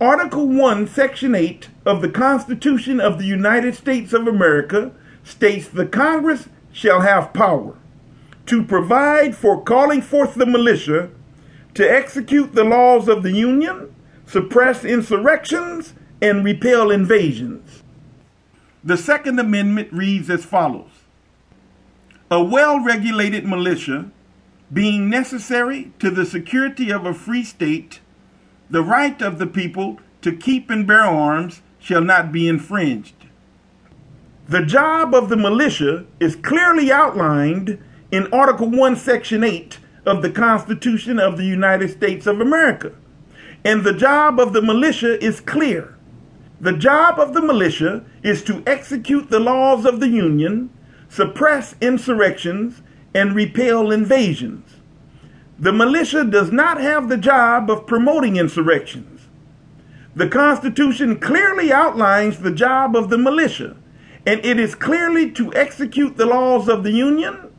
Article 1, Section 8 of the Constitution of the United States of America states the Congress shall have power to provide for calling forth the militia to execute the laws of the Union, suppress insurrections, and repel invasions. The Second Amendment reads as follows A well regulated militia, being necessary to the security of a free state, the right of the people to keep and bear arms shall not be infringed. The job of the militia is clearly outlined in Article 1, Section 8 of the Constitution of the United States of America. And the job of the militia is clear. The job of the militia is to execute the laws of the Union, suppress insurrections, and repel invasions. The militia does not have the job of promoting insurrections. The Constitution clearly outlines the job of the militia, and it is clearly to execute the laws of the Union,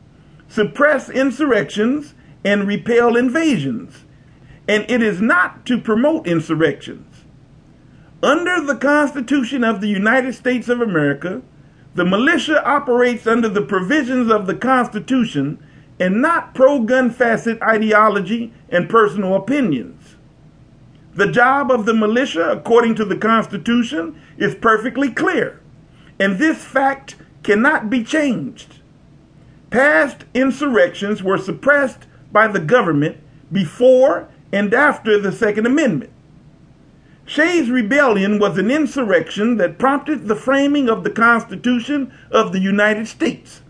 suppress insurrections, and repel invasions, and it is not to promote insurrections. Under the Constitution of the United States of America, the militia operates under the provisions of the Constitution and not pro gun facet ideology and personal opinions. The job of the militia, according to the Constitution, is perfectly clear, and this fact cannot be changed. Past insurrections were suppressed by the government before and after the Second Amendment. Shays' Rebellion was an insurrection that prompted the framing of the Constitution of the United States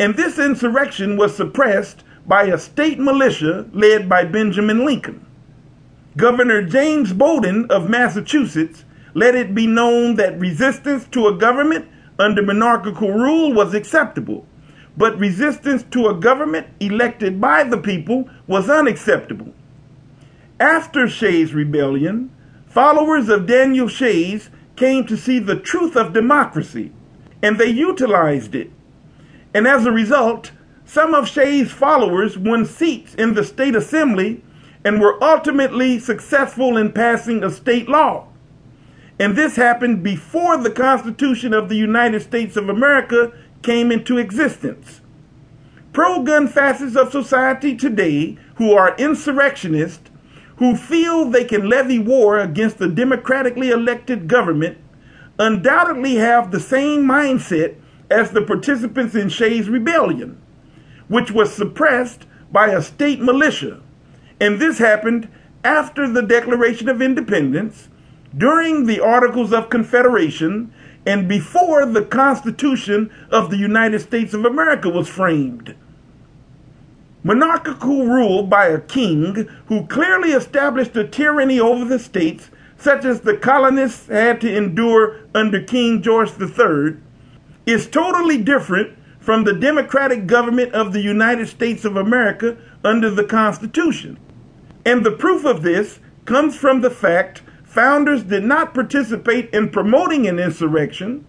and this insurrection was suppressed by a state militia led by Benjamin Lincoln. Governor James Bowdoin of Massachusetts let it be known that resistance to a government under monarchical rule was acceptable, but resistance to a government elected by the people was unacceptable. After Shays' rebellion, followers of Daniel Shays came to see the truth of democracy, and they utilized it and as a result, some of Shays' followers won seats in the state assembly and were ultimately successful in passing a state law. And this happened before the Constitution of the United States of America came into existence. Pro gun facets of society today who are insurrectionists, who feel they can levy war against the democratically elected government, undoubtedly have the same mindset as the participants in Shays' rebellion, which was suppressed by a state militia. And this happened after the Declaration of Independence, during the Articles of Confederation, and before the Constitution of the United States of America was framed. Monarchical rule by a king who clearly established a tyranny over the states, such as the colonists had to endure under King George III, is totally different from the democratic government of the United States of America under the Constitution. And the proof of this comes from the fact founders did not participate in promoting an insurrection,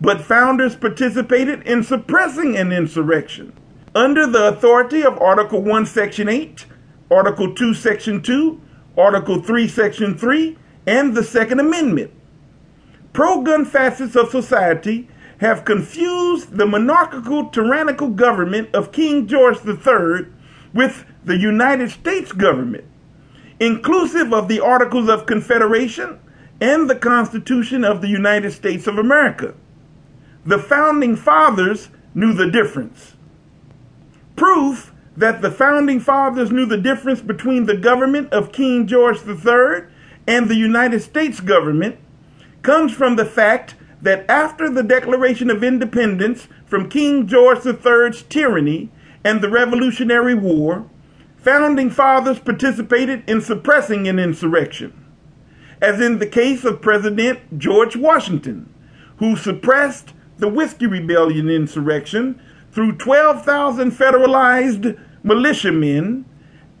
but founders participated in suppressing an insurrection. Under the authority of Article 1, Section 8, Article 2, Section 2, Article 3, Section 3, and the Second Amendment. Pro gun facets of society have confused the monarchical tyrannical government of King George III with the United States government, inclusive of the Articles of Confederation and the Constitution of the United States of America. The founding fathers knew the difference. Proof that the founding fathers knew the difference between the government of King George III and the United States government comes from the fact that after the Declaration of Independence from King George III's tyranny and the Revolutionary War, founding fathers participated in suppressing an insurrection, as in the case of President George Washington, who suppressed the Whiskey Rebellion insurrection through 12,000 federalized militiamen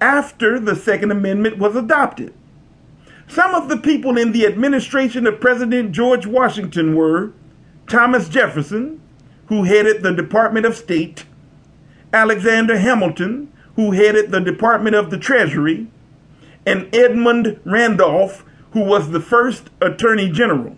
after the Second Amendment was adopted. Some of the people in the administration of President George Washington were Thomas Jefferson, who headed the Department of State, Alexander Hamilton, who headed the Department of the Treasury, and Edmund Randolph, who was the first attorney general.